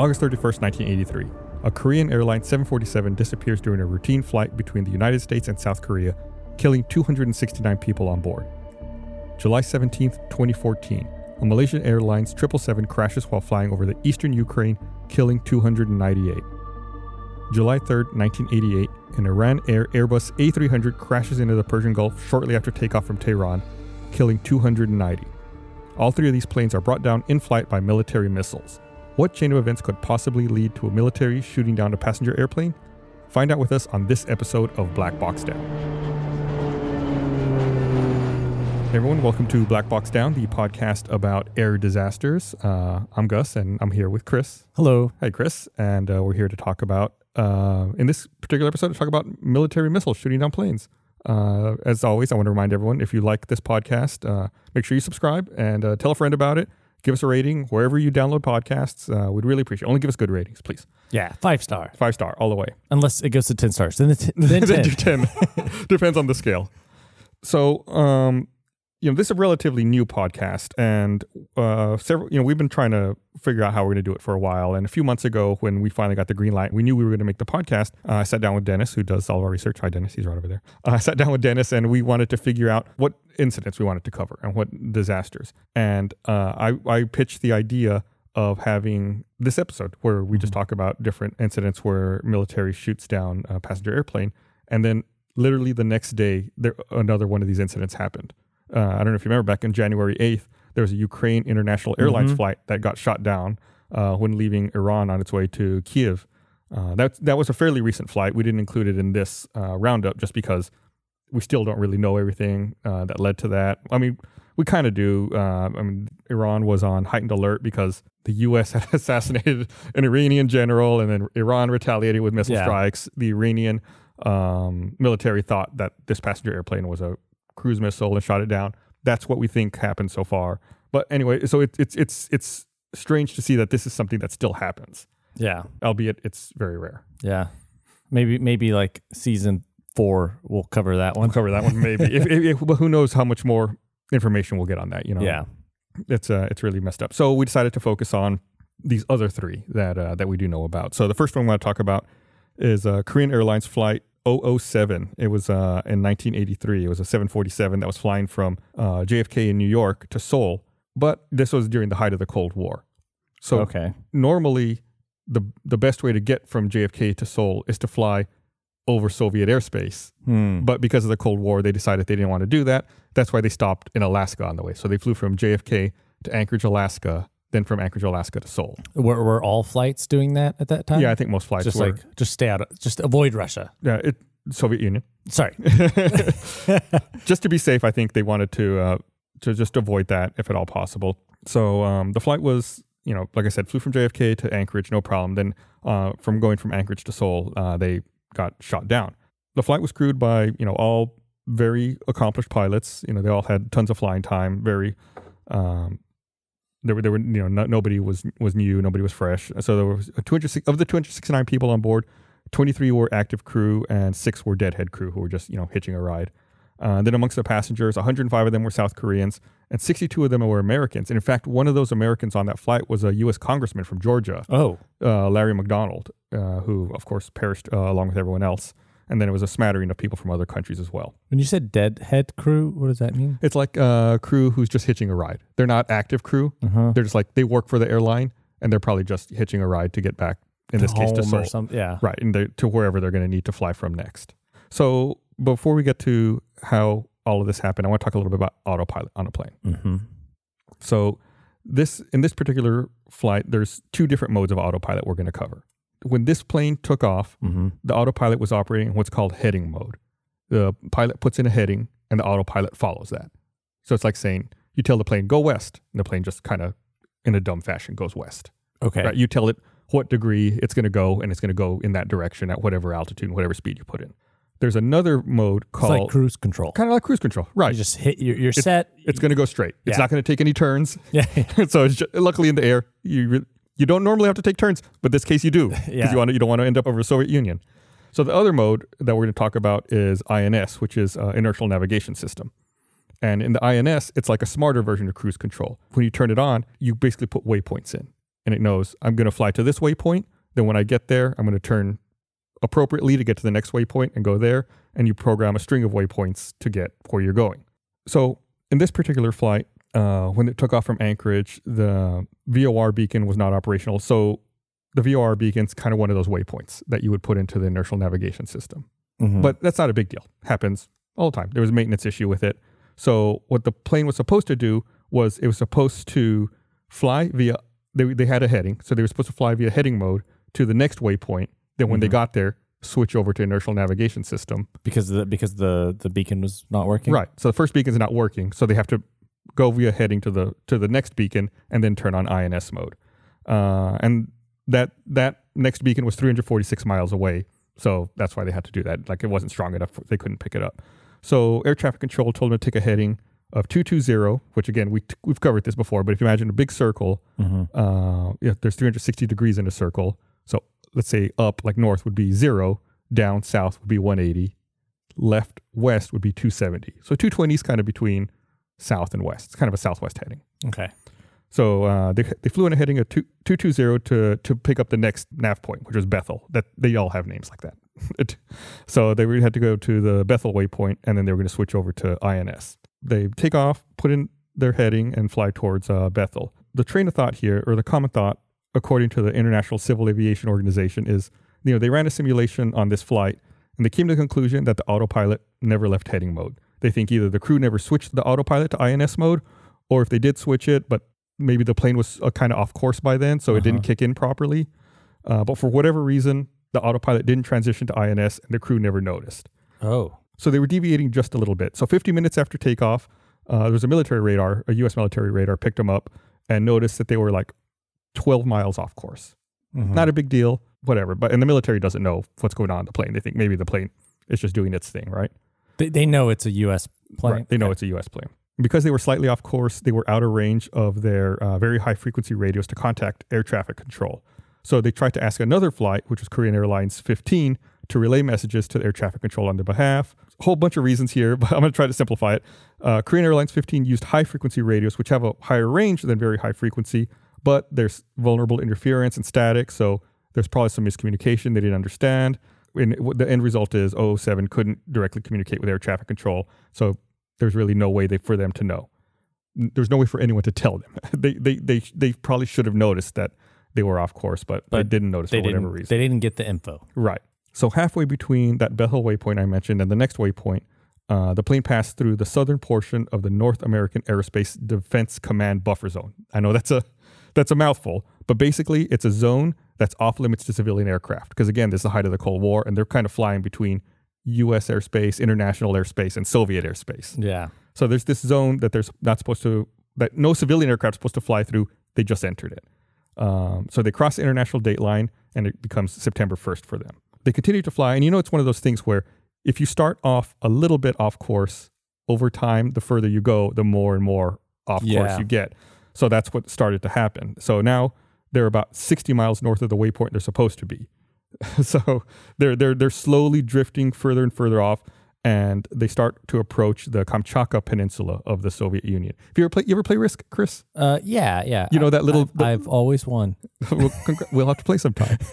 August 31st, 1983. A Korean Airlines 747 disappears during a routine flight between the United States and South Korea, killing 269 people on board. July 17, 2014. A Malaysian Airlines 777 crashes while flying over the eastern Ukraine, killing 298. July 3, 1988, an Iran Air Airbus A300 crashes into the Persian Gulf shortly after takeoff from Tehran, killing 290. All three of these planes are brought down in flight by military missiles. What chain of events could possibly lead to a military shooting down a passenger airplane? Find out with us on this episode of Black Box Down. Hey everyone, welcome to Black Box Down, the podcast about air disasters. Uh, I'm Gus, and I'm here with Chris. Hello. Hey, Chris, and uh, we're here to talk about, uh, in this particular episode, to talk about military missiles shooting down planes. Uh, as always, I want to remind everyone if you like this podcast, uh, make sure you subscribe and uh, tell a friend about it. Give us a rating wherever you download podcasts. Uh, we'd really appreciate. it. Only give us good ratings, please. Yeah, five star. Five star all the way. Unless it goes to ten stars, then the t- then Then ten. do 10. Depends on the scale. So, um, you know, this is a relatively new podcast, and uh, several, you know, we've been trying to figure out how we're going to do it for a while. And a few months ago, when we finally got the green light, we knew we were going to make the podcast. Uh, I sat down with Dennis, who does all of our research. Hi, Dennis. He's right over there. Uh, I sat down with Dennis, and we wanted to figure out what incidents we wanted to cover and what disasters. And uh, I, I pitched the idea of having this episode where we just talk about different incidents where military shoots down a passenger airplane, and then literally the next day, there another one of these incidents happened. Uh, I don't know if you remember back in January 8th, there was a Ukraine International Airlines Mhm. flight that got shot down uh, when leaving Iran on its way to Kiev. Uh, that that was a fairly recent flight. We didn't include it in this uh, roundup just because we still don't really know everything uh, that led to that. I mean, we kind of do. Uh, I mean, Iran was on heightened alert because the U.S. had assassinated an Iranian general, and then Iran retaliated with missile Yeah. strikes. The Iranian um, military thought that this passenger airplane was a cruise missile and shot it down. That's what we think happened so far. But anyway, so it, it's it's it's strange to see that this is something that still happens, Yeah, albeit it's very rare. yeah. Maybe maybe like season four we'll cover that We'll one. cover that one maybe. if, if, if- but who knows how much more information we'll get on that? You know, Yeah, it's uh, it's really messed up. So we decided to focus on these other three that uh, that we do know about. So the first one I want to talk about is uh, Korean Airlines flight 007. It was uh, in 1983. It was a 747 that was flying from uh, JFK in New York to Seoul. But this was during the height of the Cold War. So okay. normally the the best way to get from JFK to Seoul is to fly over Soviet airspace. Hmm. But because of the Cold War, they decided they didn't want to do that. That's why they stopped in Alaska on the way. So they flew from JFK to Anchorage, Alaska, then from Anchorage, Alaska to Seoul. Were, were all flights doing that at that time? yeah, I think most flights just were. like just stay out. Of, just avoid Russia. yeah, it, Soviet Union. Sorry. just to be safe, I think they wanted to uh, to just avoid that if at all possible. So um, the flight was, you know, like I said, flew from JFK to Anchorage, no problem. Then uh, from going from Anchorage to Seoul, uh, they got shot down. The flight was crewed by, you know, all very accomplished pilots. You know, they all had tons of flying time. Very, um, there were there were you know no, nobody was was new, nobody was fresh. So there was a 200 of the 269 people on board. 23 were active crew and six were deadhead crew who were just you know hitching a ride. Uh, then amongst the passengers, 105 of them were South Koreans, and 62 of them were Americans. And in fact, one of those Americans on that flight was a U.S. congressman from Georgia, Oh, uh, Larry McDonald, uh, who of course perished uh, along with everyone else. And then it was a smattering of people from other countries as well. when you said deadhead crew, what does that mean? It's like a crew who's just hitching a ride. They're not active crew. Uh-huh. They're just like they work for the airline, and they're probably just hitching a ride to get back. In this case, to Seoul. Yeah. right and to wherever they're going to need to fly from next so before we get to how all of this happened i want to talk a little bit about autopilot on a plane Mm-hmm. so this in this particular flight there's two different modes of autopilot we're going to cover when this plane took off Mm-hmm. the autopilot was operating in what's called heading mode the pilot puts in a heading and the autopilot follows that so it's like saying you tell the plane go west and the plane just kind of in a dumb fashion goes west Okay. Right? You tell it what degree it's going to go, and it's going to go in that direction at whatever altitude, and whatever speed you put in. There's another mode It's like called cruise control. kind of like cruise control. Right. You just hit. You're, you're set. it's going to go straight. It's Yeah. not going to take any turns. Yeah. so it's just, luckily in the air, you re- you don't normally have to take turns, but this case you do because Yeah. you want you don't want to end up over the Soviet Union. So the other mode that we're going to talk about is INS, which is uh, inertial navigation system. And in the INS, it's like a smarter version of cruise control. When you turn it on, you basically put waypoints in. and it knows I'm going to fly to this waypoint. Then when I get there, I'm going to turn appropriately to get to the next waypoint and go there. And you program a string of waypoints to get where you're going. So in this particular flight, uh, when it took off from Anchorage, the VOR beacon was not operational. So the VOR beacon's kind of one of those waypoints that you would put into the inertial navigation system. Mhm. But that's not a big deal. Happens all the time. There was a maintenance issue with it. So what the plane was supposed to do was it was supposed to fly via they, they had a heading. So they were supposed to fly via heading mode to the next waypoint. Then when they Mhm. got there, switch over to inertial navigation system. because the because the the beacon was not working. Right. So the first beacon's not working. So they have to go via heading to the to the next beacon and then turn on INS mode. Uh, and that that next beacon was 346 miles away. So that's why they had to do that. Like it wasn't strong enough. They couldn't pick it up. So air traffic control told them to take a heading of 220, which again, we, we've covered this before, but if you imagine a big circle, Mhm. uh, yeah, there's 360 degrees in a circle. So let's say up, like north would be zero, down south would be 180, left west would be 270. So 220 is kind of between south and west. It's kind of a southwest heading. Okay. So uh, they, they flew in a heading of two, 220 to, to pick up the next nav point, which was Bethel. That They all have names like that. So they had to go to the Bethel waypoint, and then they were going to switch over to INS. They take off, put in their heading, and fly towards uh, Bethel. The train of thought here, or the common thought, according to the International Civil Aviation Organization, is you know they ran a simulation on this flight, and they came to the conclusion that the autopilot never left heading mode. They think either the crew never switched the autopilot to INS mode, or if they did switch it, but maybe the plane was uh, kind of off course by then, so it didn't Uh-huh. kick in properly. Uh, but for whatever reason, the autopilot didn't transition to INS, and the crew never noticed. Oh. So they were deviating just a little bit. So 50 minutes after takeoff, uh, there was a military radar, a U.S. military radar, picked them up and noticed that they were like 12 miles off course. Mhm. Not a big deal, whatever. But and the military doesn't know what's going on in the plane. They think maybe the plane is just doing its thing, right? they, they know it's a U.S. plane. Right. They know Okay. it's a U.S. plane. Because they were slightly off course, they were out of range of their uh, very high frequency radios to contact air traffic control. So they tried to ask another flight, which was Korean Airlines 15, to relay messages to air traffic control on their behalf. A whole bunch of reasons here, but I'm going to try to simplify it. Uh, Korean Airlines 15 used high frequency radios, which have a higher range than very high frequency, but there's vulnerable interference and static. So there's probably some miscommunication they didn't understand. And the end result is 007 couldn't directly communicate with air traffic control. So there's really no way they, for them to know. There's no way for anyone to tell them. they, they, they, they probably should have noticed that they were off course, but, they didn't notice They for whatever reason. They didn't get the info. Right. So halfway between that Bethel waypoint I mentioned and the next waypoint, uh, the plane passed through the southern portion of the North American Aerospace Defense Command buffer zone. I know that's a that's a mouthful, but basically it's a zone that's off limits to civilian aircraft because again, this is the height of the Cold War and they're kind of flying between U.S. airspace, international airspace, and Soviet airspace. Yeah. So there's this zone that there's not supposed to that no civilian aircraft supposed to fly through. They just entered it. Um, so they cross the international date line, and it becomes September 1st for them. They continue to fly, and you know it's one of those things where if you start off a little bit off course, over time, the further you go, the more and more off Yeah. course you get. So that's what started to happen. So now they're about 60 miles north of the waypoint they're supposed to be. so they're they're they're slowly drifting further and further off, and they start to approach the Kamchatka Peninsula of the Soviet Union. Have you ever play you ever play Risk, Chris? Uh, yeah, yeah. You know that little- I've, I've always won. we'll, we'll have to play sometime.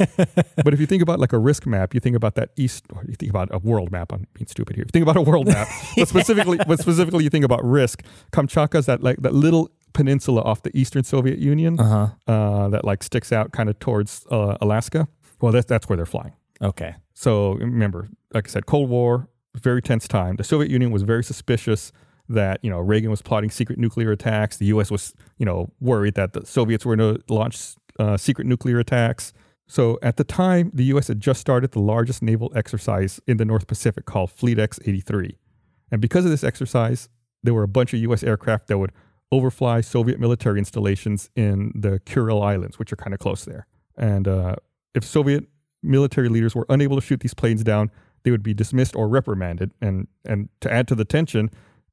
but if you think about like a risk map, you think about that east, or you think about a world map. I'm being stupid here. If you think about a world map, but specifically, but specifically, you think about risk. Kamchatka is that like that little peninsula off the eastern Soviet Union Uh huh. uh, that like sticks out kind of towards uh, Alaska. Well, that's that's where they're flying. Okay. So remember, like I said, Cold War, very tense time. The Soviet Union was very suspicious that you know Reagan was plotting secret nuclear attacks. The U.S. was you know worried that the Soviets were going to launch uh, secret nuclear attacks. So at the time, the U.S. had just started the largest naval exercise in the North Pacific called Fleet X-83, and because of this exercise, there were a bunch of U.S. aircraft that would overfly Soviet military installations in the Kuril Islands, which are kind of close there. And uh, if Soviet military leaders were unable to shoot these planes down, they would be dismissed or reprimanded. And and to add to the tension,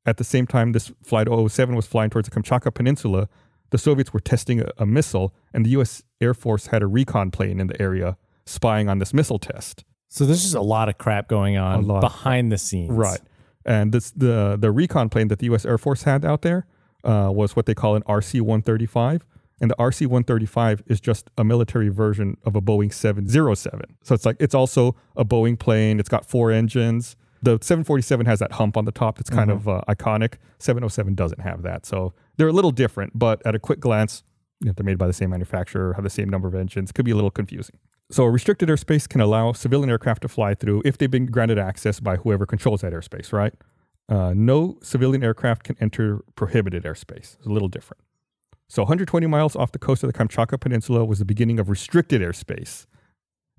at the same time this flight 007 was flying towards the Kamchatka Peninsula, the Soviets were testing a, a missile, and the U.S. Air Force had a recon plane in the area spying on this missile test. So there's just a lot of crap going on behind the scenes. Right. And this the the recon plane that the U.S. Air Force had out there uh, was what they call an RC-135, And the RC 135 is just a military version of a Boeing 707. So it's like, it's also a Boeing plane. It's got four engines. The 747 has that hump on the top that's kind of uh, iconic. 707 doesn't have that. So they're a little different, but at a quick glance, you know, they're made by the same manufacturer, have the same number of engines. Could be a little confusing. So a restricted airspace can allow civilian aircraft to fly through if they've been granted access by whoever controls that airspace, right? Uh, no civilian aircraft can enter prohibited airspace. It's a little different. So 120 miles off the coast of the Kamchatka Peninsula was the beginning of restricted airspace.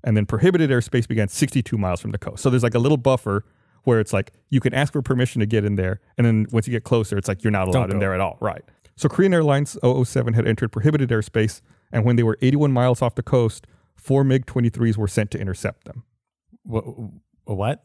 And then prohibited airspace began 62 miles from the coast. So there's like a little buffer where it's like you can ask for permission to get in there. And then once you get closer, it's like you're not allowed in there at all. Right. So Korean Airlines 007 had entered prohibited airspace. And when they were 81 miles off the coast, four MiG 23s were sent to intercept them. What? What?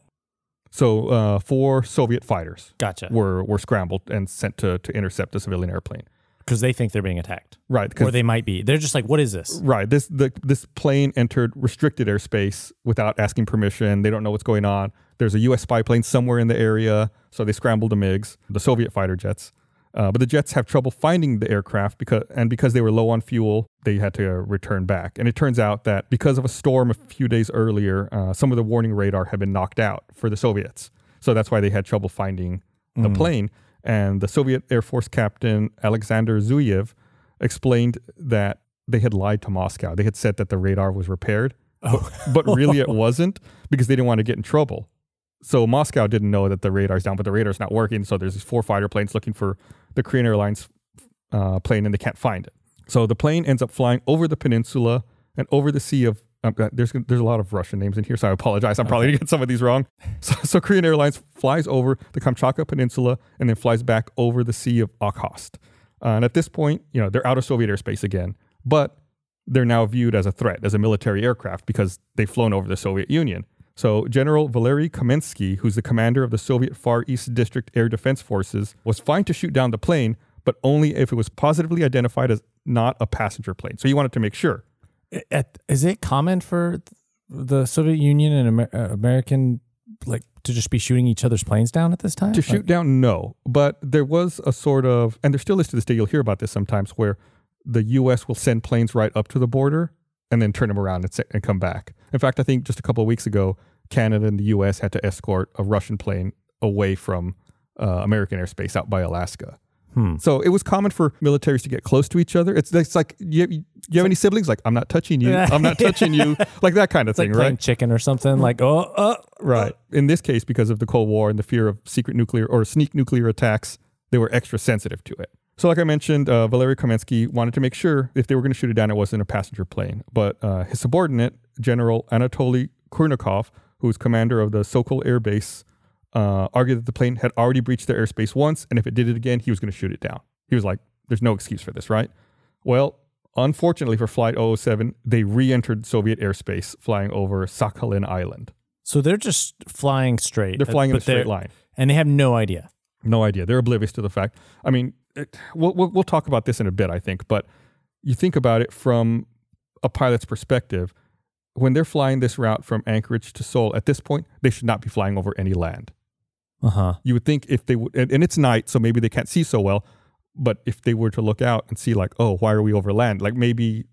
So uh, four Soviet fighters Gotcha. were, were scrambled and sent to, to intercept the civilian airplane. Because they think they're being attacked, Right. Or they might be. They're just like, "What is this?" Right. This the this plane entered restricted airspace without asking permission. They don't know what's going on. There's a U.S. spy plane somewhere in the area, so they scrambled the MiGs, the Soviet fighter jets. Uh, but the jets have trouble finding the aircraft because and because they were low on fuel, they had to return back. And it turns out that because of a storm a few days earlier, uh, some of the warning radar had been knocked out for the Soviets. So that's why they had trouble finding the plane. And the Soviet Air Force captain Alexander Zuyev explained that they had lied to Moscow. They had said that the radar was repaired, but, but really it wasn't because they didn't want to get in trouble. So Moscow didn't know that the radar's down, but the radar's not working. So there's these four fighter planes looking for the Korean Airlines uh, plane, and they can't find it. So the plane ends up flying over the peninsula and over the sea of. Um, there's there's a lot of Russian names in here, so I apologize. I'm probably gonna get some of these wrong. So, so Korean Airlines flies over the Kamchatka Peninsula and then flies back over the Sea of Okhotsk. Uh, and at this point, you know they're out of Soviet airspace again, but they're now viewed as a threat, as a military aircraft, because they've flown over the Soviet Union. So General Valery Kamensky, who's the commander of the Soviet Far East District Air Defense Forces, was fine to shoot down the plane, but only if it was positively identified as not a passenger plane. So he wanted to make sure. At- Is it common for the Soviet Union and Amer- uh, American like to just be shooting each other's planes down at this time? To shoot down, no. But there was a sort of, and there still is to this day, you'll hear about this sometimes, where the U.S. will send planes right up to the border and then turn them around and, se- and come back. In fact, I think just a couple of weeks ago, Canada and the U.S. had to escort a Russian plane away from uh, American airspace out by Alaska. Hmm. So it was common for militaries to get close to each other. It's, it's like, you, you have any siblings? Like, I'm not touching you. I'm not touching you. Like that kind of It's like thing, playing right? chicken or something. Like, oh, uh, Right. In this case, because of the Cold War and the fear of secret nuclear or sneak nuclear attacks, they were extra sensitive to it. So, like I mentioned, uh, Valery Kamensky wanted to make sure if they were going to shoot it down, it wasn't a passenger plane. But uh, his subordinate, General Anatoly Kurnikov, who was commander of the Sokol Air Base, uh, argued that the plane had already breached their airspace once, and if it did it again, he was going to shoot it down. He was like, "There's no excuse for this, right?" Well, unfortunately for Flight 007, they re-entered Soviet airspace, flying over Sakhalin Island. so they're just flying straight. They're uh, flying in a straight line. and they have no idea. No idea. They're oblivious to the fact. I mean, it, we'll, we'll, we'll talk about this in a bit, I think, but you think about it from a pilot's perspective. When they're flying this route from Anchorage to Seoul, at this point, they should not be flying over any land. Uh huh. You would think if they would, and, and it's night, so maybe they can't see so well, but if they were to look out and see, like, oh, why are we over land? Like maybe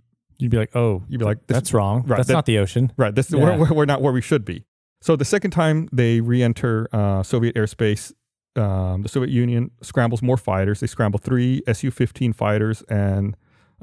You'd be like, oh, you'd be like, this, that's wrong. right, That's that- not the ocean. Right. This Yeah. we're, we're, we're not where we should be. So the second time they re-enter uh, Soviet airspace, um, the Soviet Union scrambles more fighters. They scramble three Su-15 fighters and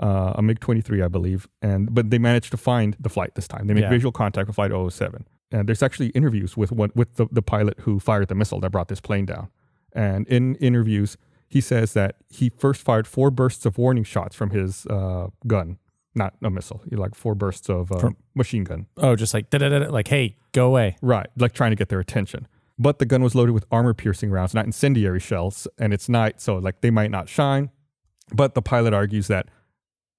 uh, a MiG-23, I believe. And but they managed to find the flight this time. They make Yeah. visual contact with Flight 007. And there's actually interviews with one with the, the pilot who fired the missile that brought this plane down. And in interviews, he says that he first fired four bursts of warning shots from his uh, gun, not a missile, like four bursts of uh, machine gun. Oh, just like da da da. Like, hey, go away. Right, like trying to get their attention. But the gun was loaded with armor piercing rounds, not incendiary shells, and it's night, so like they might not shine. But the pilot argues that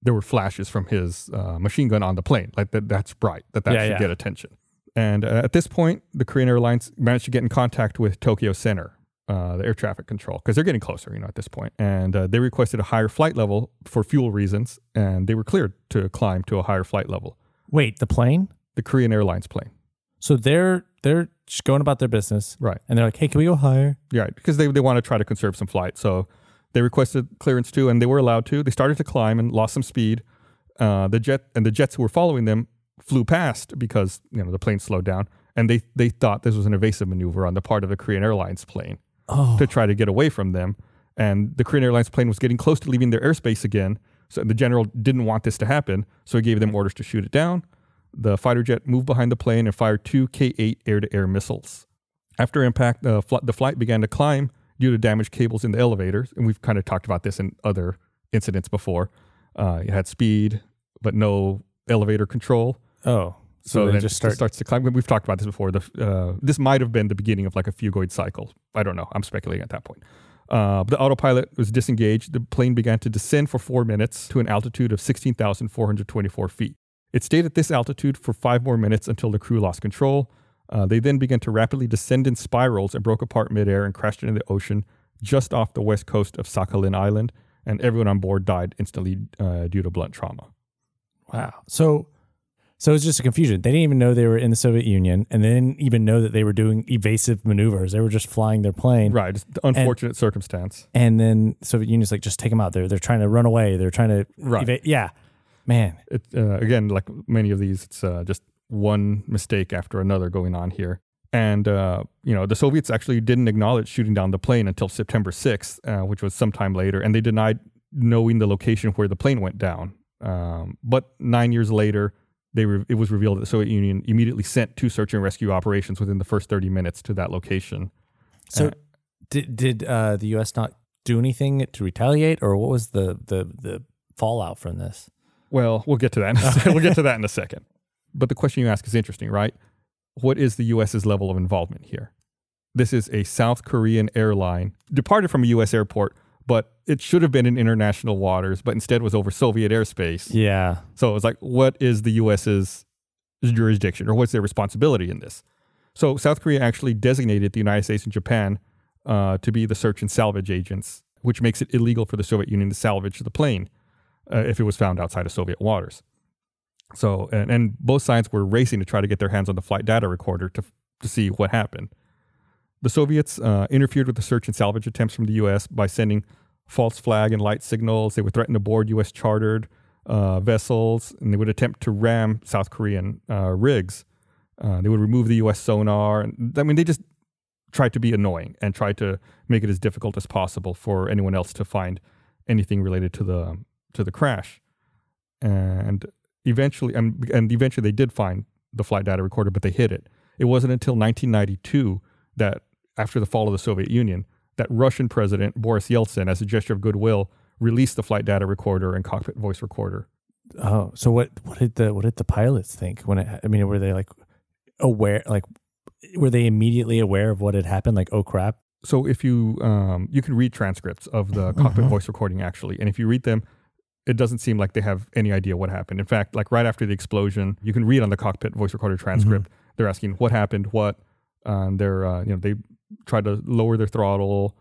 there were flashes from his uh, machine gun on the plane, like that that's bright, that that Yeah, should yeah. get attention. And uh, at this point, the Korean Airlines managed to get in contact with Tokyo Center, uh, the air traffic control, because they're getting closer, you know, at this point. And uh, they requested a higher flight level for fuel reasons, and they were cleared to climb to a higher flight level. Wait, the plane? The Korean Airlines plane, So they're they're just going about their business, right? and they're like, hey, can we go higher? Yeah, because they, they want to try to conserve some flight. So They requested clearance too, and they were allowed to. They started to climb and lost some speed. Uh, the jet and the jets who were following them flew past because you know the plane slowed down, and they they thought this was an evasive maneuver on the part of the Korean Airlines plane Oh, to try to get away from them. And the Korean Airlines plane was getting close to leaving their airspace again. So the general didn't want this to happen, so he gave them orders to shoot it down. The fighter jet moved behind the plane and fired two K-8 air-to-air missiles. After impact, the, fl- the flight began to climb due to damaged cables in the elevators, and we've kind of talked about this in other incidents before. Uh, it had speed, but no elevator control. oh. So, So, then just it start. starts to climb. We've talked about this before. The, uh, this might have been the beginning of like a phugoid cycle. I don't know. I'm speculating at that point. Uh, the autopilot was disengaged. The plane began to descend for four minutes to an altitude of 16,424 feet. It stayed at this altitude for five more minutes until the crew lost control. Uh, they then began to rapidly descend in spirals and broke apart midair and crashed into the ocean just off the west coast of Sakhalin Island. And everyone on board died instantly uh, due to blunt trauma. Wow. So, so it was just a confusion. They didn't even know they were in the Soviet Union, and they didn't even know that they were doing evasive maneuvers. They were just flying their plane, Right. It's the unfortunate circumstance. and then Soviet Union's like, just take them out. They're they're trying to run away. They're trying to Right. eva- yeah, man. it uh, again like many of these it's uh, just one mistake after another going on here and uh, you know the soviets actually didn't acknowledge shooting down the plane until september 6th uh, which was sometime later and they denied knowing the location where the plane went down um, but nine years later they re- it was revealed that the soviet union immediately sent two search and rescue operations within the first 30 minutes to that location So Uh, did did uh, the U.S. not do anything to retaliate, or what was the the the fallout from this? Well, we'll get to that. In a we'll get to that in a second. But the question you ask is interesting, right? What is the U.S.'s level of involvement here? This is a South Korean airline departed from a U.S. airport, but it should have been in international waters, but instead was over Soviet airspace. Yeah. So it was like, what is the U.S.'s jurisdiction or what's their responsibility in this? So South Korea actually designated the United States and Japan uh, to be the search and salvage agents, which makes it illegal for the Soviet Union to salvage the plane uh, if it was found outside of Soviet waters. So, and, and both sides were racing to try to get their hands on the flight data recorder to, to see what happened. The Soviets uh, interfered with the search and salvage attempts from the U.S. by sending false flag and light signals. They would threaten to board U.S. chartered uh, vessels, and they would attempt to ram South Korean uh, rigs. Uh, they would remove the U.S. sonar. And, I mean, they just tried to be annoying and tried to make it as difficult as possible for anyone else to find anything related to the to the crash. And eventually, and, and eventually, they did find the flight data recorder, but they hid it. It wasn't until 1992 that, after the fall of the Soviet Union, that Russian President Boris Yeltsin, as a gesture of goodwill, released the flight data recorder and cockpit voice recorder. Oh, so what? What did the what did the pilots think when it? I mean, were they like aware? Like, were they immediately aware of what had happened? Like, oh crap! So if you um, you can read transcripts of the cockpit Mhm. voice recording actually, and if you read them, it doesn't seem like they have any idea what happened. In fact, like right after the explosion, you can read on the cockpit voice recorder transcript. They're asking what happened, what, uh, they're uh, you know they try to lower their throttle,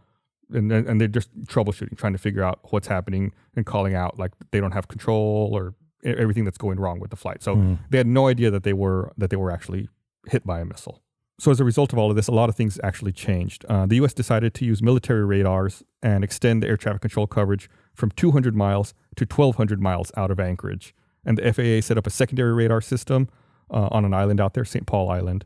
and and and they're just troubleshooting, trying to figure out what's happening and calling out like they don't have control or everything that's going wrong with the flight. So Hmm. they had no idea that they were that they were actually hit by a missile. So as a result of all of this, a lot of things actually changed. Uh, the U.S. decided to use military radars and extend the air traffic control coverage from 200 miles to 1,200 miles out of Anchorage. And the FAA set up a secondary radar system uh, on an island out there, St. Paul Island.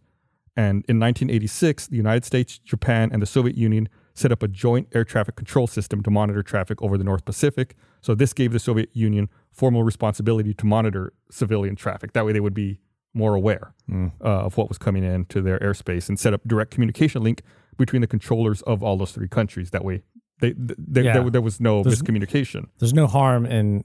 And in 1986, the United States, Japan, and the Soviet Union set up a joint air traffic control system to monitor traffic over the North Pacific. So this gave the Soviet Union formal responsibility to monitor civilian traffic. That way, they would be more aware Mm. uh, of what was coming into their airspace and set up direct communication link between the controllers of all those three countries. That way, they, th- there- Yeah. there, there was no There's- miscommunication. There's no harm in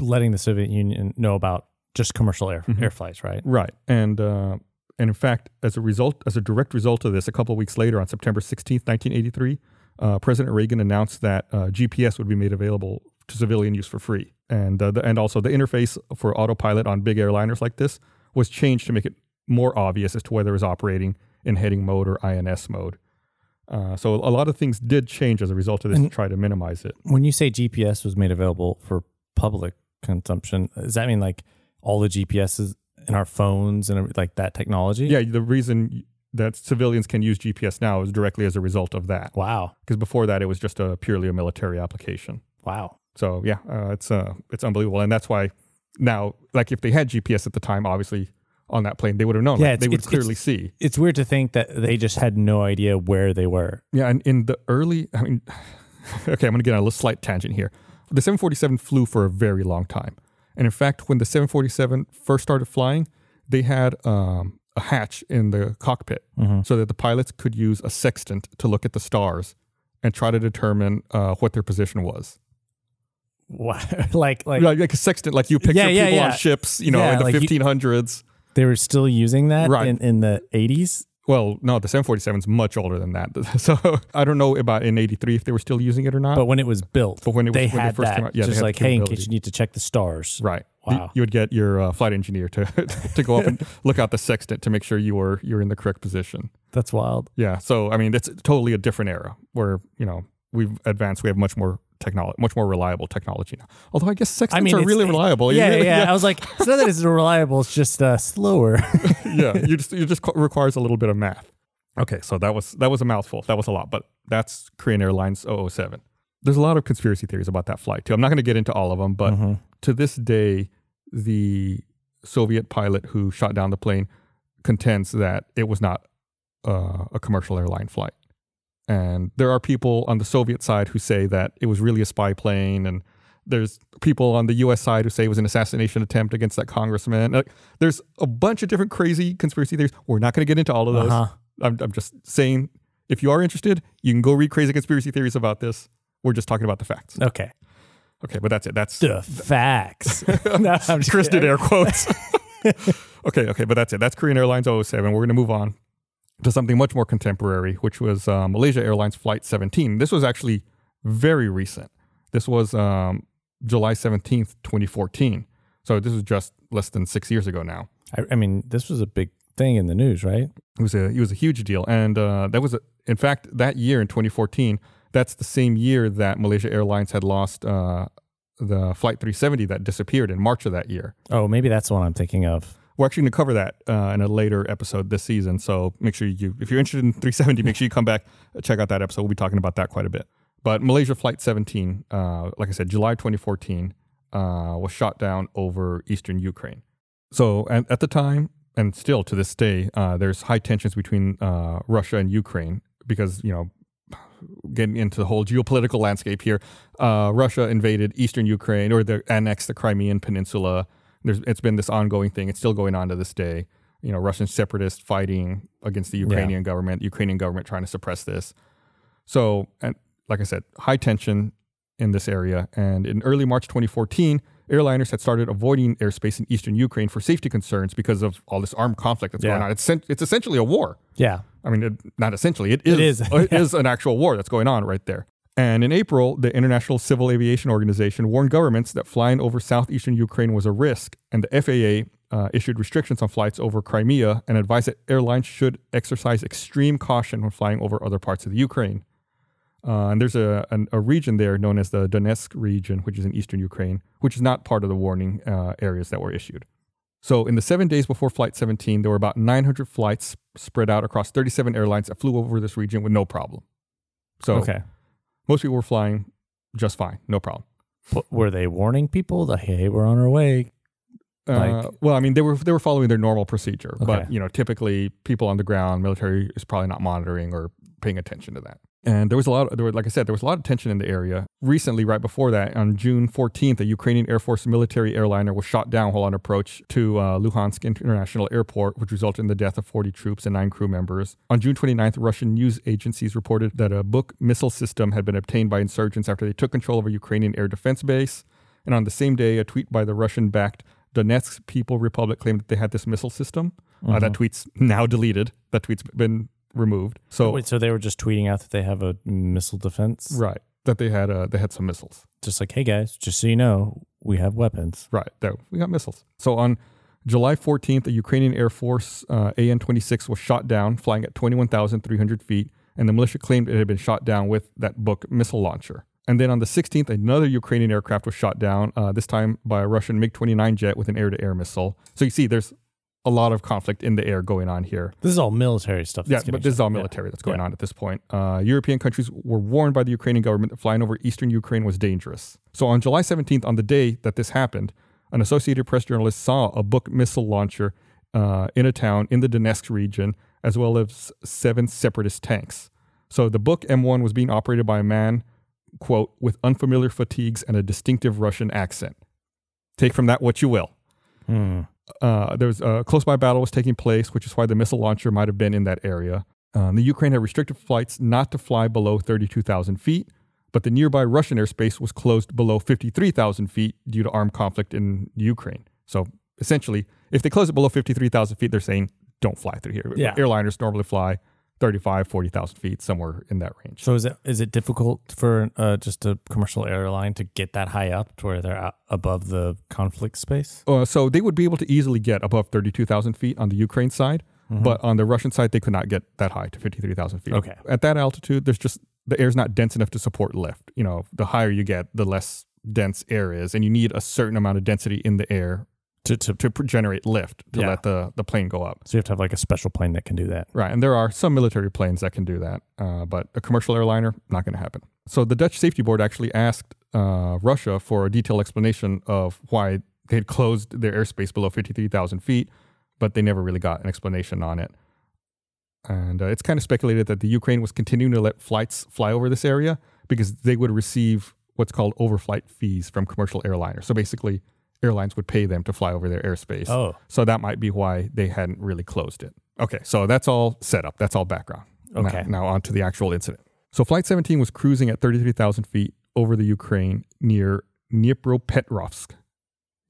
letting the Soviet Union know about just commercial air Mhm. air flights, right? Right. And uh, and in fact, as a result, as a direct result of this, a couple of weeks later, on September 16th, 1983, uh, President Reagan announced that uh, GPS would be made available to civilian use for free, and uh, the, and also the interface for autopilot on big airliners like this was changed to make it more obvious as to whether it was operating in heading mode or INS mode. Uh, so a lot of things did change as a result of this to try to minimize it. When you say GPS was made available for public consumption, does that mean like all the GPSs in our phones and like that technology? Yeah, the reason that civilians can use GPS now is directly as a result of that. Wow. Because before that, it was just a purely a military application. Wow. So yeah, uh, it's uh, it's unbelievable, and that's why now, like if they had GPS at the time, obviously on that plane, they would have known. Yeah, like, they would clearly it's- see. It's weird to think that they just had no idea where they were. Yeah, and in the early, I mean, okay, I'm going to get on a little slight tangent here. The 747 flew for a very long time, and in fact, when the 747 first started flying, they had um, a hatch in the cockpit so that the pilots could use a sextant to look at the stars and try to determine uh, what their position was. Wow. like like Like, a sextant, like you picture Yeah, yeah, people yeah. on ships, you know, in the like you- 1500s. They were still using that Right. in, in the 80s. Well, no, the 747 is much older than that. So I don't know about in 83 if they were still using it or not. But when it was built, But when it was- they when had first that. came out, yeah, just like, hey, in case you need to check the stars. Right. You- Wow. You, would get your uh, flight engineer to to go up and look out the sextant to make sure you were you're in the correct position. That's wild. Yeah. So I mean, it's totally a different era where you know we've advanced. We have much more technology, much more reliable technology now. Although I guess sextants I mean, are really reliable. Yeah, really- yeah, I was like, it's not that it's reliable, it's just uh, slower. yeah. You just you just requires a little bit of math. Okay, so that was that was a mouthful. That was a lot, but that's Korean Airlines 007. There's a lot of conspiracy theories about that flight too. I'm not going to get into all of them, but Mhm. to this day, the Soviet pilot who shot down the plane contends that it was not uh, a commercial airline flight. And there are people on the Soviet side who say that it was really a spy plane. And there's people on the US side who say it was an assassination attempt against that congressman. Like, there's a bunch of different crazy conspiracy theories. We're not going to get into all of those. Uh-huh. I'm, I'm just saying, if you are interested, you can go read crazy conspiracy theories about this. We're just talking about the facts. Okay. Okay, but that's it. That's The facts. no, I'm just Chris did air quotes. okay, okay, but that's it. That's Korean Airlines 007. We're going to move on to something much more contemporary, which was uh, Malaysia Airlines Flight 17. This was actually very recent. This was um, July 17th, 2014. So this was just less than six years ago now. I, I mean, this was a big thing in the news, right? It was a it was a huge deal, and uh, that was a, in fact that year in 2014. That's the same year that Malaysia Airlines had lost uh, the Flight 370 that disappeared in March of that year. Oh, maybe that's the one I'm thinking of. We're actually going to cover that uh, in a later episode this season. So make sure you, if you're interested in 370, make sure you come back, uh, check out that episode. We'll be talking about that quite a bit. But Malaysia Flight 17, uh, like I said, July 2014, uh, was shot down over eastern Ukraine. So at, at the time, and still to this day, uh, there's high tensions between uh, Russia and Ukraine because, you know, getting into the whole geopolitical landscape here, Russia invaded eastern Ukraine or they annexed the Crimean Peninsula. There's, it's been this ongoing thing. It's still going on to this day. You know, Russian separatists fighting against the Ukrainian government, Ukrainian government trying to suppress this. So, and like I said, high tension in this area. And in early March 2014, airliners had started avoiding airspace in eastern Ukraine for safety concerns because of all this armed conflict that's going on. It's, it's essentially a war. Yeah. I mean, it, not essentially. It is. is, it is an actual war that's going on right there. And in April, the International Civil Aviation Organization warned governments that flying over southeastern Ukraine was a risk, and the FAA uh, issued restrictions on flights over Crimea and advised that airlines should exercise extreme caution when flying over other parts of the Ukraine. Uh, and there's a, an, a region there known as the Donetsk region, which is in eastern Ukraine, which is not part of the warning uh, areas that were issued. So, in the seven days before Flight 17, there were about 900 flights spread out across 37 airlines that flew over this region with no problem. So, Okay. Most people were flying just fine, no problem. W- were they warning people that hey, we're on our way? Uh, well, I mean, they were they were following their normal procedure, but you know, typically people on the ground, military is probably not monitoring or paying attention to that. And there was a lot. Of, there were, like I said, there was a lot of tension in the area. Recently, right before that, on June 14th, a Ukrainian Air Force military airliner was shot down while on approach to uh, Luhansk International Airport, which resulted in the death of 40 troops and nine crew members. On June 29th, Russian news agencies reported that a Buk missile system had been obtained by insurgents after they took control of a Ukrainian air defense base. And on the same day, a tweet by the Russian-backed Donetsk People Republic claimed that they had this missile system. Uh, that tweet's now deleted. That tweet's been removed. So Wait, so they were just tweeting out that they have a missile defense? right, that they had uh, they had some missiles. Just like, hey guys, just so you know, we have weapons. Right, there we got missiles. So on July 14th, a Ukrainian Air Force uh, AN-26 was shot down, flying at 21,300 feet, and the militia claimed it had been shot down with that Buk missile launcher. And then on the 16th, another Ukrainian aircraft was shot down, uh, this time by a Russian MiG-29 jet with an air-to-air missile. So you see, there's a lot of conflict in the air going on here. This is all military stuff. Yeah, but this is all Yeah. military that's going Yeah. on at this point. Uh, European countries were warned by the Ukrainian government that flying over eastern Ukraine was dangerous. So on July 17th, on the day that this happened, an Associated Press journalist saw a Buk missile launcher uh, in a town in the Donetsk region, as well as seven separatist tanks. So the Buk M1 was being operated by a man, quote, with unfamiliar fatigues and a distinctive Russian accent. Take from that what you will Hmm. Uh, there was a close by battle was taking place, which is why the missile launcher might have been in that area. Um, the Ukraine had restricted flights not to fly below 32,000 feet, but the nearby Russian airspace was closed below 53,000 feet due to armed conflict in Ukraine. So essentially, if they close it below 53,000 feet, they're saying don't fly through here. Yeah. Airliners normally fly 35, 40,000 feet, somewhere in that range. So is it is it difficult for uh, just a commercial airline to get that high up to where they're above the conflict space? Uh, so they would be able to easily get above 32,000 feet on the Ukraine side, but on the Russian side, they could not get that high to 53,000 feet. Okay. At that altitude, there's just the air's not dense enough to support lift. You know, the higher you get, the less dense air is, and you need a certain amount of density in the air To, to to generate lift to Yeah. let the, the plane go up. so you have to have like a special plane that can do that. Right. And there are some military planes that can do that, uh, but a commercial airliner, not going to happen. So the Dutch Safety Board actually asked uh, Russia for a detailed explanation of why they had closed their airspace below 53,000 feet, but they never really got an explanation on it. And uh, it's kind of speculated that the Ukraine was continuing to let flights fly over this area because they would receive what's called overflight fees from commercial airliners. So basically, airlines would pay them to fly over their airspace. Oh, So that might be why they hadn't really closed it. Okay, so that's all set up. That's all background. Now- Okay. Now, on to the actual incident. So Flight 17 was cruising at 33,000 feet over the Ukraine near Dnipropetrovsk.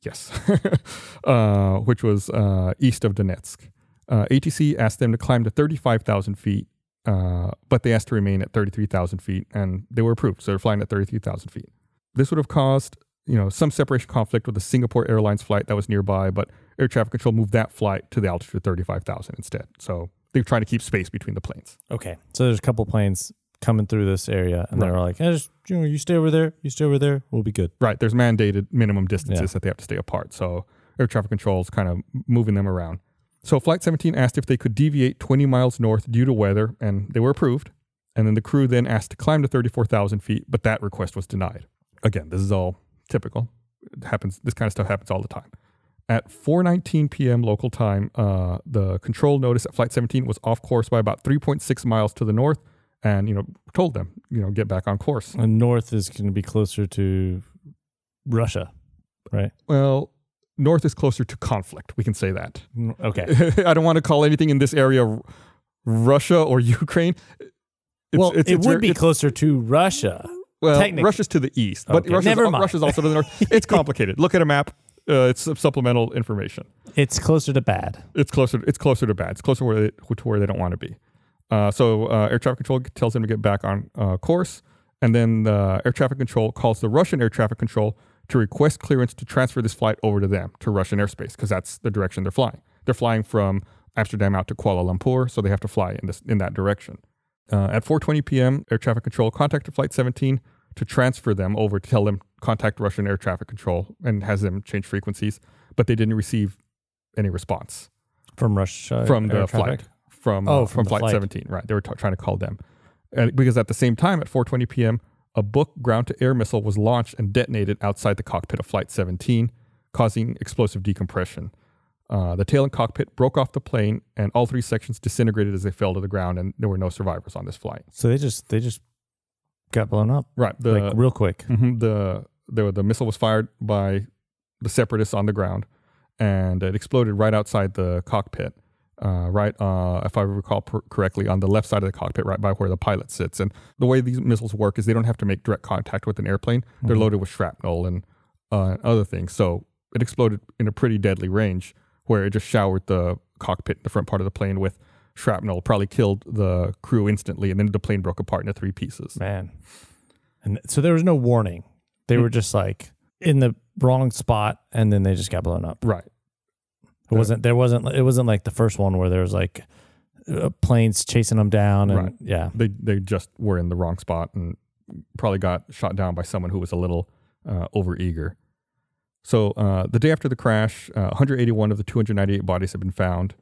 Yes, uh, which was uh, east of Donetsk. Uh, ATC asked them to climb to 35,000 feet, uh, but they asked to remain at 33,000 feet, and they were approved. So they're flying at 33,000 feet. This would have caused, you know, some separation conflict with a Singapore Airlines flight that was nearby, but air traffic control moved that flight to the altitude of 35,000 instead. So they're trying to keep space between the planes. okay. So there's a couple planes coming through this area, and they're like, eh, just, you know, you stay over there, you stay over there, we'll be good. Right. There's mandated minimum distances Yeah. that they have to stay apart. So air traffic control is kind of moving them around. So Flight 17 asked if they could deviate 20 miles north due to weather, and they were approved. And then the crew then asked to climb to 34,000 feet, but that request was denied. Again, this is all typical. It happens. This kind of stuff happens all the time. At 4:19 p.m. local time, uh, the control notice at Flight 17 was off course by about 3.6 miles to the north, and you know told them you know get back on course. And north is going to be closer to Russia, right? Well, north is closer to conflict. We can say that. Okay. I don't want to call anything in this area Russia or Ukraine. It's- well, it's- it it's would be closer to Russia. Well. Russia's to the east, but Okay, Russia's, never mind. Russia's also to the north. It's complicated. Look at a map. Uh, it's supplemental information. It's closer to bad. It's closer. It's closer to bad. It's closer where they, to where they don't want to be. Uh, so uh, air traffic control tells them to get back on uh, course, and then the air traffic control calls the Russian air traffic control to request clearance to transfer this flight over to them to Russian airspace because that's the direction they're flying. They're flying from Amsterdam out to Kuala Lumpur, so they have to fly in this in that direction. Uh, at 4:20 p.m., air traffic control contacted flight 17 to transfer them over to tell them contact Russian air traffic control and has them change frequencies, but they didn't receive any response From Russia. from the flight from Oh, uh, from from, flight, flight. 17 right they were t- trying to call them and because at the same time at 4:20 p.m. a Buk ground to air missile was launched and detonated outside the cockpit of flight 17 causing explosive decompression uh, the tail and cockpit broke off the plane and all three sections disintegrated as they fell to the ground and there were no survivors on this flight So they just they just got blown up right the like real quick. Mhm, the, the the missile was fired by the separatists on the ground, and it exploded right outside the cockpit. Uh, right, uh, if I recall per- correctly, on the left side of the cockpit, right by where the pilot sits. And the way these missiles work is they don't have to make direct contact with an airplane. They're Mhm. loaded with shrapnel and uh, other things. So it exploded in a pretty deadly range, where it just showered the cockpit, the front part of the plane, with shrapnel. Probably killed the crew instantly, and then the plane broke apart into three pieces. Man. And so there was no warning. They Mm. were just like in the wrong spot and then they just got blown up. Right. It wasn't there wasn't it wasn't like the first one where there was like uh, planes chasing them down and Right. yeah. they they just were in the wrong spot and probably got shot down by someone who was a little uh, overeager. So uh, the day after the crash, uh, 181 of the 298 bodies have been found,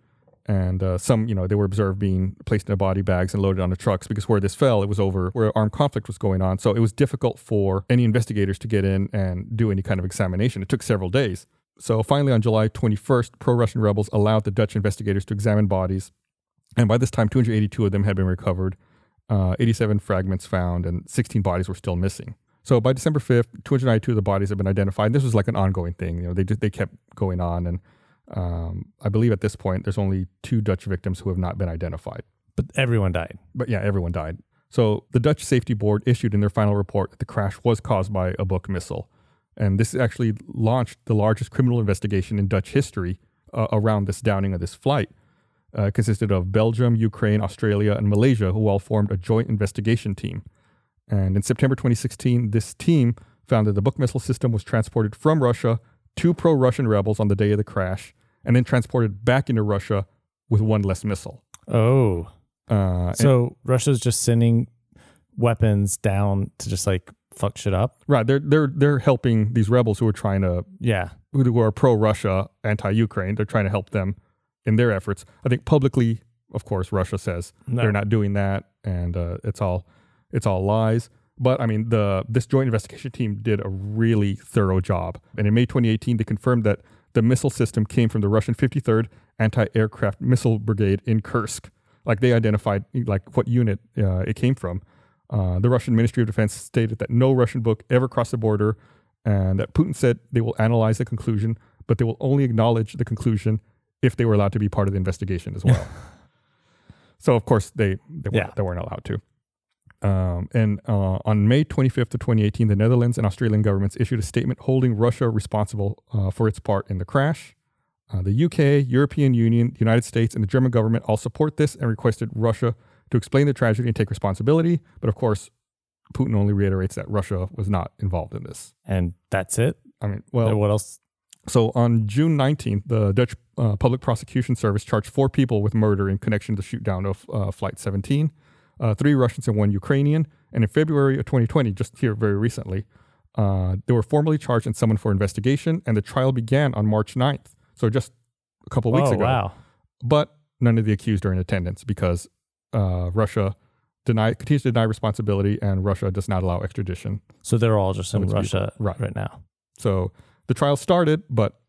and uh, some, you know, they were observed being placed in body bags and loaded onto trucks because where this fell, it was over where armed conflict was going on. So it was difficult for any investigators to get in and do any kind of examination. It took several days. So finally, on July 21st, pro-Russian rebels allowed the Dutch investigators to examine bodies, and by this time, 282 of them had been recovered, uh, 87 fragments found, and 16 bodies were still missing. So by December 5th, 292 of the bodies have been identified. This was like an ongoing thing. You know, they just, they kept going on, and um, I believe at this point there's only two Dutch victims who have not been identified. But everyone died. But yeah, everyone died. So the Dutch Safety Board issued in their final report that the crash was caused by a Buk missile, and this actually launched the largest criminal investigation in Dutch history uh, around this downing of this flight. Uh, consisted of Belgium, Ukraine, Australia, and Malaysia, who all formed a joint investigation team. And in September 2016, this team found that the Buk missile system was transported from Russia to pro Russian rebels on the day of the crash, and then transported back into Russia with one less missile. Oh. Uh, So Russia's just sending weapons down to just like fuck shit up. right, they're they're they're helping these rebels who are trying to Yeah. who who are pro Russia, anti Ukraine. They're trying to help them in their efforts. I think publicly, of course, Russia says No. they're not doing that, and uh, it's all it's all lies. But I mean, the this joint investigation team did a really thorough job, and in May 2018, they confirmed that the missile system came from the Russian 53rd Anti-Aircraft Missile Brigade in Kursk. Like they identified like what unit uh, it came from. Uh, the Russian Ministry of Defense stated that no Russian Buk ever crossed the border, and that Putin said they will analyze the conclusion, but they will only acknowledge the conclusion if they were allowed to be part of the investigation as well. so of course they they, Yeah. weren't, they weren't allowed to. Um, and uh, on May 25th of 2018, the Netherlands and Australian governments issued a statement holding Russia responsible uh, for its part in the crash. Uh, the UK, European Union, the United States, and the German government all support this and requested Russia to explain the tragedy and take responsibility. But of course, Putin only reiterates that Russia was not involved in this. And that's it. I mean, well, what else? so on June 19th, the Dutch uh, Public Prosecution Service charged four people with murder in connection to the shoot down of uh, Flight 17, uh, three Russians and one Ukrainian. And in February of 2020, just here very recently, uh, they were formally charged and summoned for investigation, and the trial began on March 9th. So just a couple weeks oh, ago. wow. But none of the accused are in attendance because uh, Russia deny, continues to deny responsibility, and Russia does not allow extradition. So they're all just in its Russia. Right. right now. So the trial started, but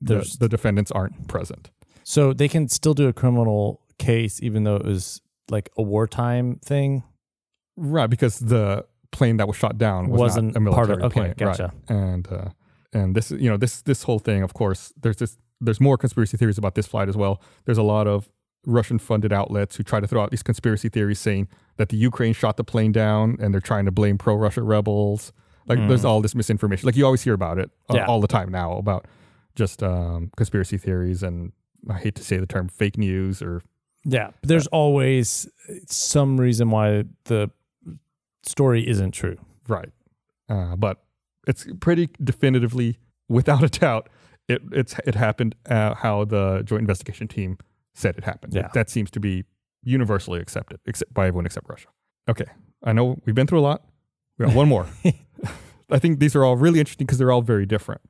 the, the defendants aren't present. So they can still do a criminal case even though it was like a wartime thing. Right, because the plane that was shot down was Wasn't not a part military of- okay, plane. gotcha. Right. And uh, and this you know this this whole thing, of course, there's this there's more conspiracy theories about this flight as well. There's a lot of Russian funded outlets who try to throw out these conspiracy theories saying that the Ukraine shot the plane down and they're trying to blame pro Russia rebels. Like there's all this misinformation. Like you always hear about it uh. Yeah. all the time now about just um, conspiracy theories and I hate to say the term fake news or Yeah. But there's always some reason why the story isn't true. Right. Uh, but it's pretty definitively, without a doubt, it it's it happened uh, how the joint investigation team said it happened. Yeah. That seems to be universally accepted except by everyone except Russia. Okay. I know we've been through a lot. We got one more. I think these are all really interesting because they're all very different.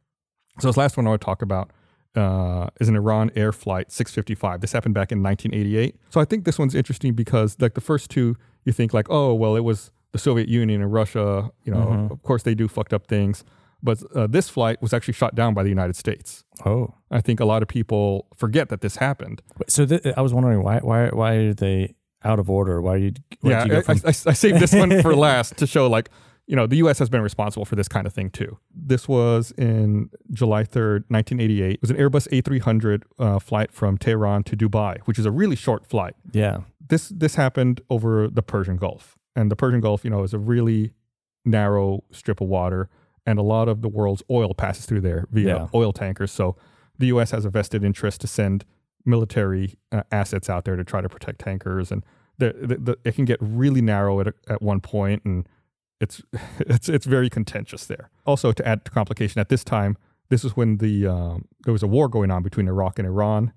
So this last one I want to talk about uh, is an Iran Air Flight 655. This happened back in 1988. So I think this one's interesting because like the first two, you think like, oh well, it was the Soviet Union and Russia. You know, Mhm. of course they do fucked up things, but uh, this flight was actually shot down by the United States. Oh. I think a lot of people forget that this happened. So th- I was wondering why why why are they out of order? Why you yeah, you I, I, I saved this one for last to show like you know the U.S. has been responsible for this kind of thing too. This was in July third, nineteen eighty eight. It was an Airbus A three hundred uh, flight from Tehran to Dubai, which is a really short flight. Yeah. This this happened over the Persian Gulf, and the Persian Gulf, you know, is a really narrow strip of water, and a lot of the world's oil passes through there via Yeah. oil tankers. So the U.S. has a vested interest to send military uh, assets out there to try to protect tankers, and the, the, the, it can get really narrow at, a- at one point, and it's it's it's very contentious there. Also, to add to complication, at this time, this is when the um, there was a war going on between Iraq and Iran,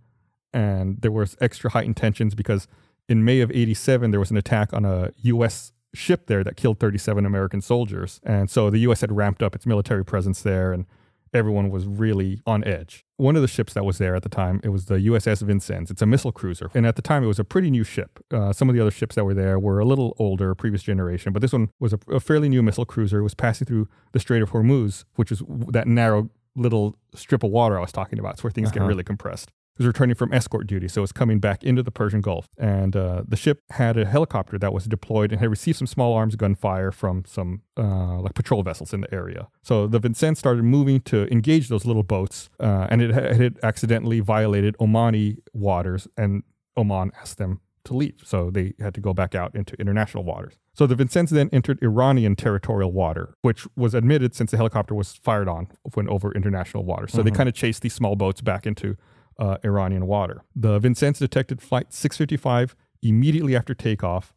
and there was extra heightened tensions because in May of '87 there was an attack on a U.S. ship there that killed 37 American soldiers, and so the U.S. had ramped up its military presence there, and everyone was really on edge. One of the ships that was there at the time, it was the USS Vincennes. It's a missile cruiser. And at the time, it was a pretty new ship. Uh, some of the other ships that were there were a little older, previous generation, but this one was a, a fairly new missile cruiser. It was passing through the Strait of Hormuz, which is that narrow little strip of water I was talking about. It's where things get Uh-huh. really compressed. Was returning from escort duty, so it's coming back into the Persian Gulf. And uh, the ship had a helicopter that was deployed and had received some small arms gunfire from some uh, like patrol vessels in the area. So the Vincennes started moving to engage those little boats, uh, and it had it accidentally violated Omani waters, and Oman asked them to leave. So they had to go back out into international waters. So the Vincennes then entered Iranian territorial water, which was admitted since the helicopter was fired on when over international waters. So they kind of chased these small boats back into uh, Iranian water. The Vincennes detected Flight 655 immediately after takeoff,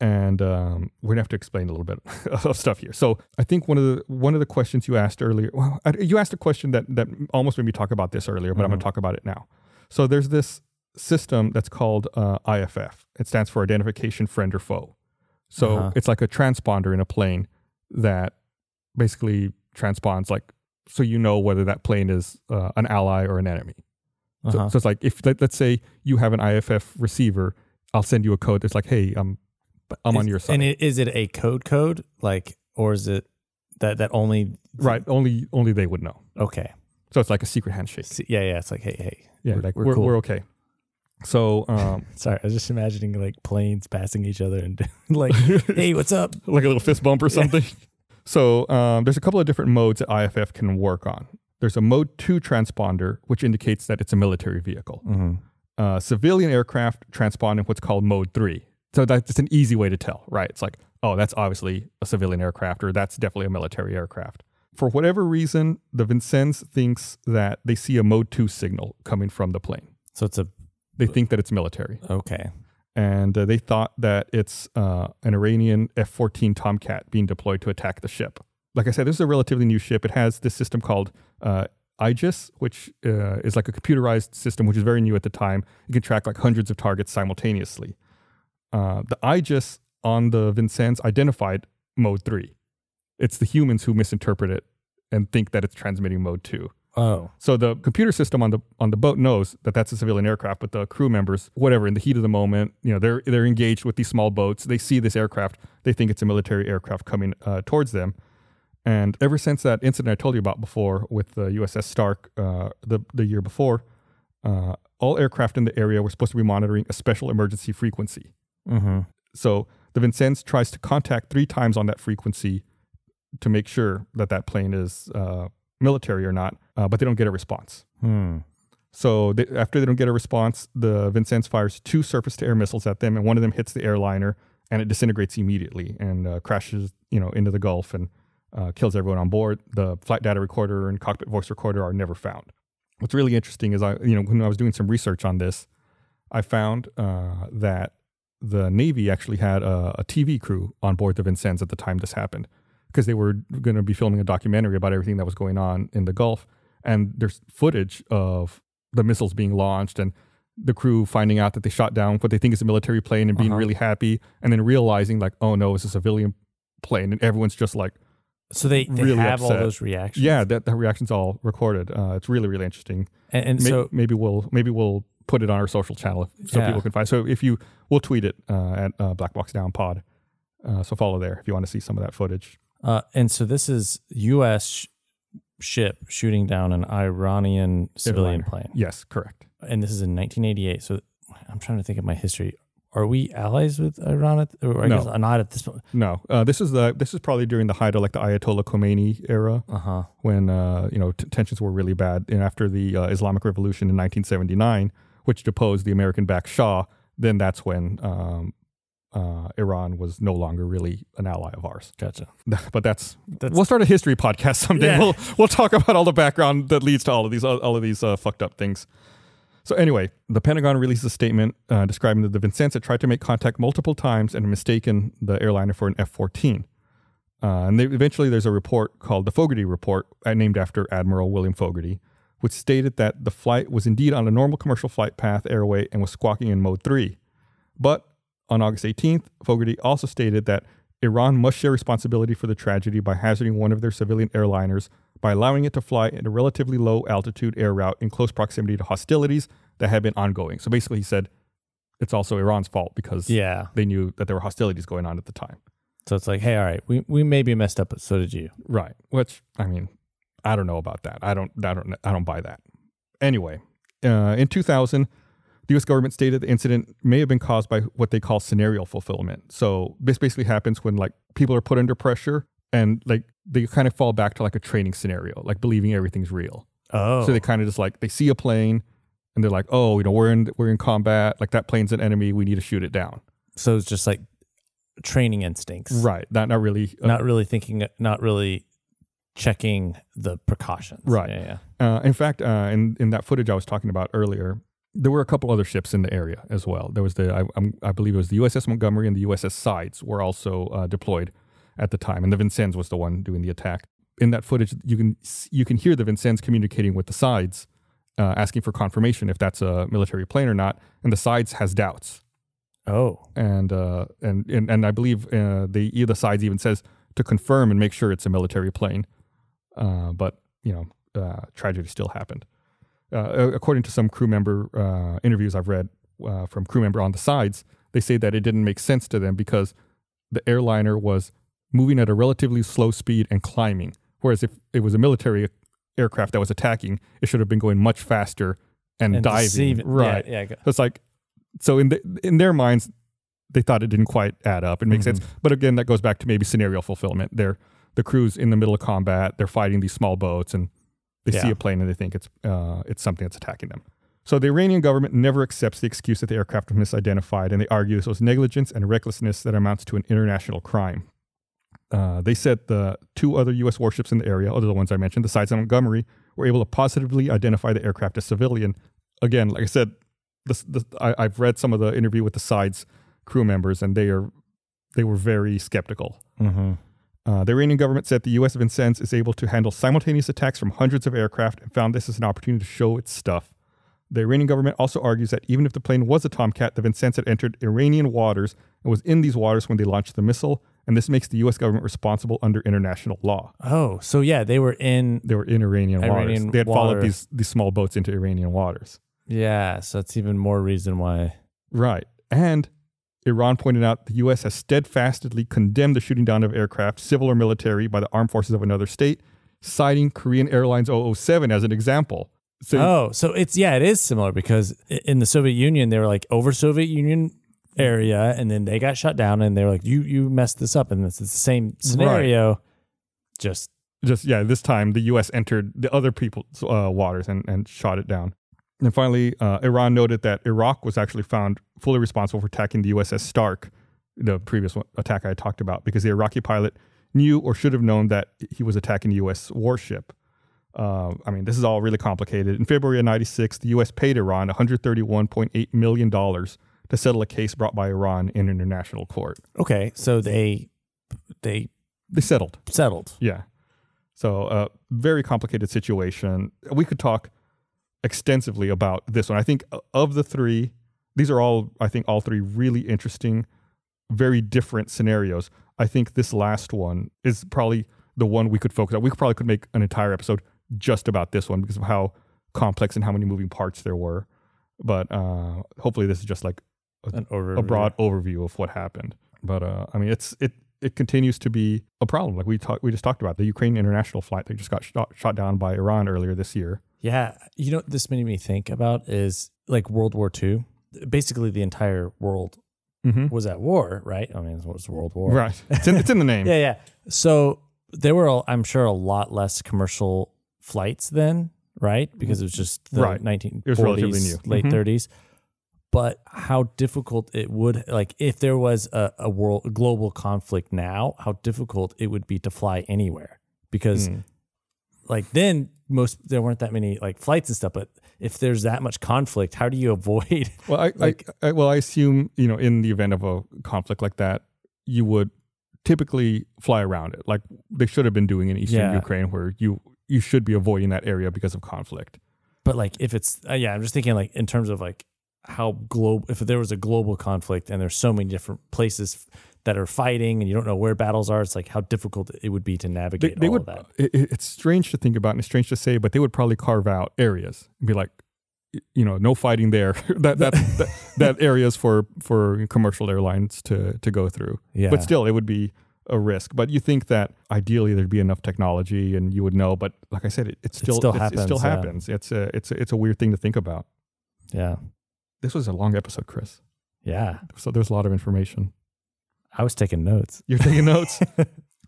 and um, we're gonna have to explain a little bit of stuff here. So I think one of the one of the questions you asked earlier, well, you asked a question that that almost made me talk about this earlier, but I'm gonna talk about it now. So there's this system that's called uh, IFF. It stands for Identification Friend or Foe. So Uh-huh. it's like a transponder in a plane that basically transponds like so you know whether that plane is uh, an ally or an enemy. So, Uh-huh. so it's like if let, let's say you have an IFF receiver, I'll send you a code It's like, hey, I'm I'm on your side. And it, is it a code code like, or is it that that only right. Only only they would know. Okay. So it's like a secret handshake. See- Yeah, yeah. It's like, hey, hey. Yeah, we're, like we're we're, cool. we're okay. So um, Sorry, I was just imagining like planes passing each other and like, hey, what's up? like a little fist bump or something. so um, there's a couple of different modes that IFF can work on. There's a mode two transponder, which indicates that it's a military vehicle. Mm-hmm. uh, civilian aircraft transpond in what's called mode three. So that's an easy way to tell, right? It's like, oh, that's obviously a civilian aircraft, or that's definitely a military aircraft. For whatever reason, the Vincennes thinks that they see a mode two signal coming from the plane. So it's a They think that it's military, okay. and uh, they thought that it's uh, an Iranian F-14 Tomcat being deployed to attack the ship. Like I said, this is a relatively new ship. It has this system called uh, Aegis, which uh, is like a computerized system, which is very new at the time. It can track like hundreds of targets simultaneously. Uh, the Aegis on the Vincennes identified mode three. It's the humans who misinterpret it and think that it's transmitting mode two. Oh, So the computer system on the on the boat knows that that's a civilian aircraft, but the crew members, whatever, in the heat of the moment, you know, they're they're engaged with these small boats. They see this aircraft, they think it's a military aircraft coming uh, towards them. And ever since that incident I told you about before with the USS Stark, uh, the the year before, uh, all aircraft in the area were supposed to be monitoring a special emergency frequency. mm-hmm. So the Vincennes tries to contact three times on that frequency to make sure that that plane is uh, military or not, uh, but they don't get a response. Hmm. So they, after they don't get a response, the Vincennes fires two surface-to-air missiles at them, and one of them hits the airliner, and it disintegrates immediately and uh, crashes, you know, into the Gulf and uh, kills everyone on board. The flight data recorder and cockpit voice recorder are never found. What's really interesting is I, you know, when I was doing some research on this, I found uh, that the Navy actually had a, a TV crew on board the Vincennes at the time this happened because they were going to be filming a documentary about everything that was going on in the Gulf. And there's footage of the missiles being launched and the crew finding out that they shot down what they think is a military plane and being Uh-huh. really happy, and then realizing like, oh no, it's a civilian plane, and everyone's just like, So they, they Really have all those reactions. yeah, that the reaction's all recorded. Uh, it's really really interesting. and, and May- so maybe we'll maybe we'll put it on our social channel so Yeah. people can find. So if you we'll tweet it uh, at uh, Black Box Down Pod. Uh, so follow there if you want to see some of that footage. uh, and so this is U.S. sh- ship shooting down an Iranian civilian Airliner. plane, Yes, correct. and this is in 1988. So I'm trying to think of my history. Are we allies with Iran? At, or I No. guess not at this point. No, uh, this is the this is probably during the height of like the Ayatollah Khomeini era. Uh huh. when uh, you know t- tensions were really bad. And after the uh, Islamic Revolution in 1979, which deposed the American-backed Shah, then that's when um, uh, Iran was no longer really an ally of ours. Gotcha. But that's, That's- we'll start a history podcast someday. Yeah. We'll we'll talk about all the background that leads to all of these all of these uh, fucked up things. So anyway, the Pentagon released a statement uh, describing that the Vincennes tried to make contact multiple times and mistaken the airliner for an F-14. Uh, and they, eventually, there's a report called the Fogarty Report, uh, named after Admiral William Fogarty, which stated that the flight was indeed on a normal commercial flight path airway and was squawking in mode 3. But on August 18th, Fogarty also stated that Iran must share responsibility for the tragedy by hazarding one of their civilian airliners by allowing it to fly at a relatively low altitude air route in close proximity to hostilities that had been ongoing. So basically, he said it's also Iran's fault because Yeah. they knew that there were hostilities going on at the time. So it's like, hey, all right, we, we maybe messed up, but so did you. Right. Which I mean, I don't know about that. I don't. I don't. I don't buy that. Anyway, uh, in 2000, the U.S. government stated the incident may have been caused by what they call scenario fulfillment. So this basically happens when like people are put under pressure and like they kind of fall back to like a training scenario, like believing everything's real. Oh. So they kind of just like they see a plane and they're like, oh, you know, we're in we're in combat. Like that plane's an enemy. We need to shoot it down. so it's just like training instincts. Right. Not not really. uh, Not really thinking, not really checking the precautions. Right. Yeah. yeah. Uh, in fact, uh, in in that footage I was talking about earlier, there were a couple other ships in the area as well. There was the I, I believe it was the USS Montgomery and the USS Sides were also uh, deployed at the time, and the Vincennes was the one doing the attack. In that footage, you can you can hear the Vincennes communicating with the Sides, uh, asking for confirmation if that's a military plane or not, and the Sides has doubts, Oh. and uh, and, and and I believe uh, the the Sides even says to confirm and make sure it's a military plane, uh, but you know uh, tragedy still happened. Uh, according to some crew member uh, interviews I've read uh, from crew member on the Sides, they say that it didn't make sense to them because the airliner was moving at a relatively slow speed and climbing, whereas if it was a military aircraft that was attacking, it should have been going much faster and, And diving. deceiving- Right. Yeah. yeah. So it's like, so in the, in their minds, they thought it didn't quite add up. It makes sense, but again, that goes back to maybe scenario fulfillment. They're the crew's in the middle of combat. They're fighting these small boats, and they see a plane and they think it's uh, it's something that's attacking them. So the Iranian government never accepts the excuse that the aircraft was misidentified, and they argue this was negligence and recklessness that amounts to an international crime. Uh, they said the two other U.S. warships in the area, other than the ones I mentioned, the Sides and Montgomery, were able to positively identify the aircraft as civilian. Again, like I said, this, this, I, I've read some of the interview with the Sides crew members, and they are they were very skeptical. Mm-hmm. Uh, the Iranian government said the U.S. Vincennes is able to handle simultaneous attacks from hundreds of aircraft and found this as an opportunity to show its stuff. The Iranian government also argues that even if the plane was a Tomcat, the Vincennes had entered Iranian waters and was in these waters when they launched the missile, and this makes the U.S. government responsible under international law. Oh, so yeah, they were in. They were in Iranian, waters. They had followed these these small boats into Iranian waters. Yeah, so that's even more reason why. Right. And Iran pointed out the U.S. has steadfastly condemned the shooting down of aircraft, civil or military, by the armed forces of another state, citing Korean Airlines 007 as an example. So, Oh, so it's yeah, it is similar because in the Soviet Union they were like over Soviet Union area, and then they got shut down, and they were like, "You you messed this up," and it's the same scenario. Just just, yeah, this time the U.S. entered the other people's uh, waters and, and shot it down. And finally, uh, Iran noted that Iraq was actually found fully responsible for attacking the USS Stark, the previous one, attack I talked about, because the Iraqi pilot knew or should have known that he was attacking a U.S. warship. Uh, I mean, this is all really complicated. In February of 96, the U.S. paid Iran $131.8 million to settle a case brought by Iran in international court. okay, so they they They settled. settled. Yeah. So, uh, very complicated situation. We could talk extensively about this one. I think uh, of the three, these are all, I think, all three really interesting, very different scenarios. I think this last one is probably the one we could focus on. We probably could make an entire episode just about this one because of how complex and how many moving parts there were. But uh, hopefully, this is just like An overview. a broad overview of what happened. But uh, I mean, it's it it continues to be a problem. Like we talked, we just talked about the Ukraine international flight that just got shot, shot down by Iran earlier this year. Yeah, you know what this made me think about is like World War II. Basically, the entire world Mm-hmm. was at war, right? I mean, it was World War. Right, it's in, it's in the name. Yeah, yeah. So there were, I'm sure, a lot less commercial flights then, right? Because it was just the Right. 1940s, was relatively new. late Mhm. 30s. But how difficult it would, like, if there was a, a world a global conflict now, how difficult it would be to fly anywhere. Because, Mm. like, then most there weren't that many like flights and stuff. But if there's that much conflict, how do you avoid? Well, I, Like- I, I well, I assume you know, in the event of a conflict like that, you would typically fly around it, like they should have been doing in eastern Yeah. Ukraine, where you you should be avoiding that area because of conflict. But like, if it's uh, yeah, I'm just thinking like in terms of like how global. If there was a global conflict and there's so many different places that are fighting and you don't know where battles are. It's like how difficult it would be to navigate they all would. of that. It, it- it's strange to think about and it's strange to say, but they would probably carve out areas and be like, you know, no fighting there. that that, that that areas for for commercial airlines to to go through. Yeah. But still, it would be a risk. But you think that ideally there'd be enough technology and you would know. But like I said, it, it still still it's- it still happens, yeah. happens. It's a it's a, it's a weird thing to think about. Yeah. This was a long episode, Chris. Yeah. So there's a lot of information. I was taking notes. You're taking notes.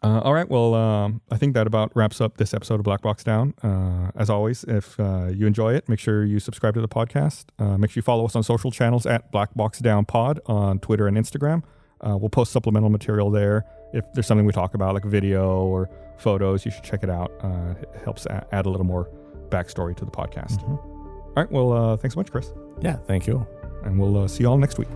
Uh, all right. Well, um, I think that about wraps up this episode of Black Box Down. Uh, as always, if uh, you enjoy it, make sure you subscribe to the podcast. Uh, make sure you follow us on social channels at Black Box Down Pod on Twitter and Instagram. Uh, we'll post supplemental material there. If there's something we talk about, like video or photos, you should check it out. Uh, it helps add a little more backstory to the podcast. Mhm. All right. Well, uh, thanks so much, Chris. Yeah. Thank you. And we'll uh, see you all next week.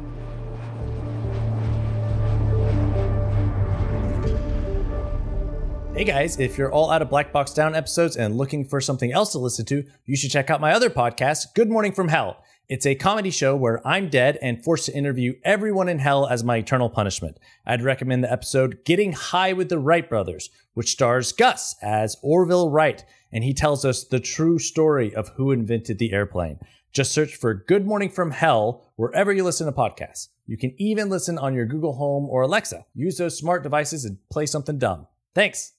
Hey guys, if you're all out of Black Box Down episodes and looking for something else to listen to, you should check out my other podcast, Good Morning from Hell. It's a comedy show where I'm dead and forced to interview everyone in hell as my eternal punishment. I'd recommend the episode Getting High with the Wright Brothers, which stars Gus as Orville Wright, and he tells us the true story of who invented the airplane. Just search for Good Morning from Hell wherever you listen to podcasts. You can even listen on your Google Home or Alexa. Use those smart devices and play something dumb. Thanks.